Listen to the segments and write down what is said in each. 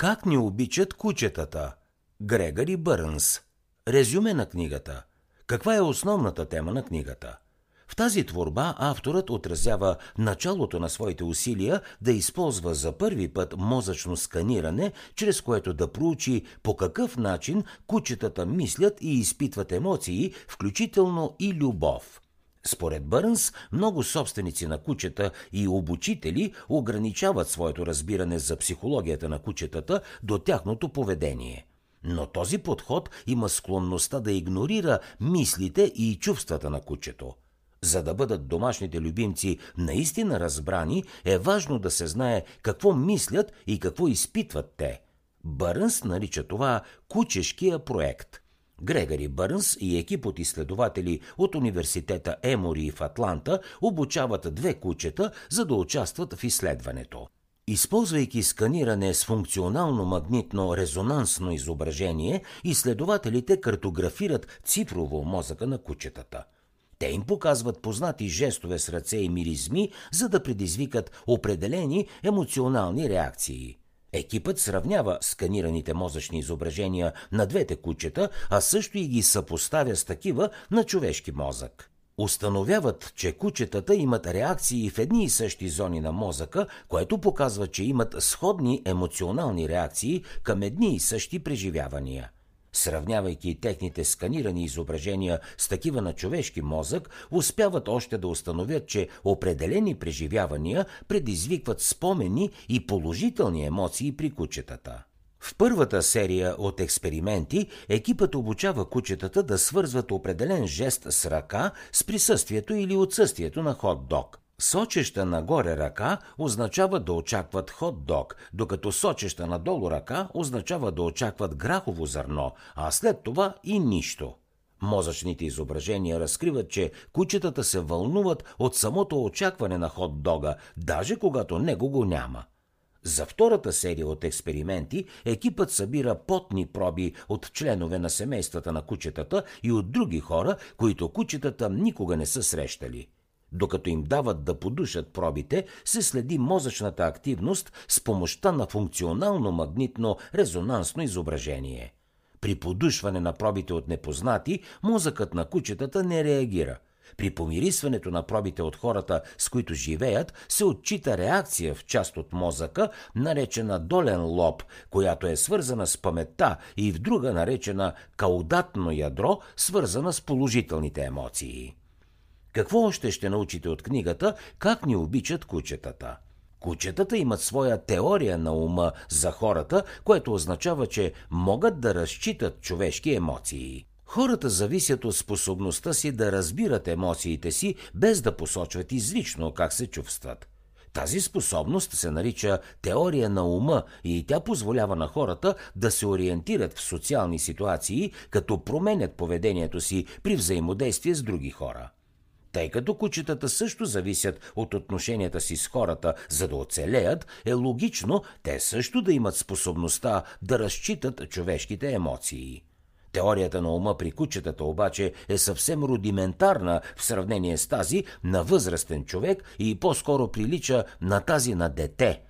Как ни обичат кучетата? Грегори Бърнс. Резюме на книгата. Каква е основната тема на книгата? В тази творба авторът отразява началото на своите усилия да използва за първи път мозъчно сканиране, чрез което да проучи по какъв начин кучетата мислят и изпитват емоции, включително и любов. Според Бърнс, много собственици на кучета и обучители ограничават своето разбиране за психологията на кучетата до тяхното поведение. Но този подход има склонността да игнорира мислите и чувствата на кучето. За да бъдат домашните любимци наистина разбрани, е важно да се знае какво мислят и какво изпитват те. Бърнс нарича това кучешкия проект – Грегори Бърнс и екип от изследователи от университета Емори в Атланта обучават две кучета, за да участват в изследването. Използвайки сканиране с функционално магнитно резонансно изображение, изследователите картографират цифрово мозъка на кучетата. Те им показват познати жестове с ръце и миризми, за да предизвикат определени емоционални реакции. Екипът сравнява сканираните мозъчни изображения на двете кучета, а също и ги съпоставя с такива на човешки мозък. Установяват, че кучетата имат реакции в едни и същи зони на мозъка, което показва, че имат сходни емоционални реакции към едни и същи преживявания – Сравнявайки техните сканирани изображения с такива на човешки мозък, успяват още да установят, че определени преживявания предизвикват спомени и положителни емоции при кучетата. В първата серия от експерименти екипът обучава кучетата да свързват определен жест с ръка с присъствието или отсъствието на хот-дог. Сочеща нагоре ръка означава да очакват хот-дог, докато сочеща надолу ръка означава да очакват грахово зърно, а след това и нищо. Мозъчните изображения разкриват, че кучетата се вълнуват от самото очакване на хот-дога, даже когато него го няма. За втората серия от експерименти екипът събира потни проби от членове на семействата на кучетата и от други хора, които кучетата никога не са срещали – докато им дават да подушат пробите, се следи мозъчната активност с помощта на функционално магнитно резонансно изображение. При подушване на пробите от непознати, мозъкът на кучетата не реагира. При помирисването на пробите от хората, с които живеят, се отчита реакция в част от мозъка, наречена долен лоб, която е свързана с паметта и в друга наречена каудатно ядро, свързана с положителните емоции. Какво още ще научите от книгата Как ни обичат кучетата? Кучетата имат своя теория на ума за хората, което означава, че могат да разчитат човешки емоции. Хората зависят от способността си да разбират емоциите си, без да посочват излично как се чувстват. Тази способност се нарича теория на ума и тя позволява на хората да се ориентират в социални ситуации, като променят поведението си при взаимодействие с други хора. Тъй като кучетата също зависят от отношенията си с хората, за да оцелеят, е логично те също да имат способността да разчитат човешките емоции. Теорията на ума при кучетата обаче е съвсем рудиментарна в сравнение с тази на възрастен човек и по-скоро прилича на тази на дете.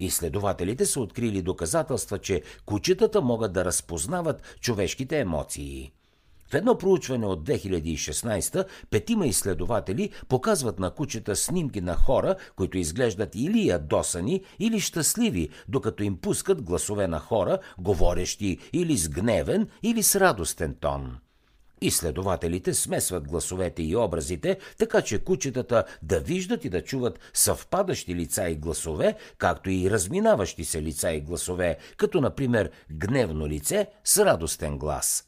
Изследователите са открили доказателства, че кучетата могат да разпознават човешките емоции. В едно проучване от 2016 петима изследователи показват на кучета снимки на хора, които изглеждат или ядосани, или щастливи, докато им пускат гласове на хора, говорещи или с гневен, или с радостен тон. Изследователите смесват гласовете и образите, така че кучетата да виждат и да чуват съвпадащи лица и гласове, както и разминаващи се лица и гласове, като например гневно лице с радостен глас –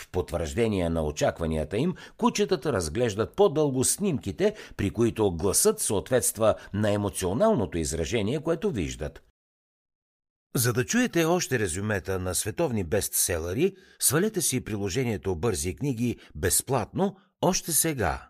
в потвърждение на очакванията им, кучетата разглеждат по-дълго снимките, при които гласът съответства на емоционалното изражение, което виждат. За да чуете още резюмета на световни бестселери, свалете си приложението Бързи книги безплатно още сега.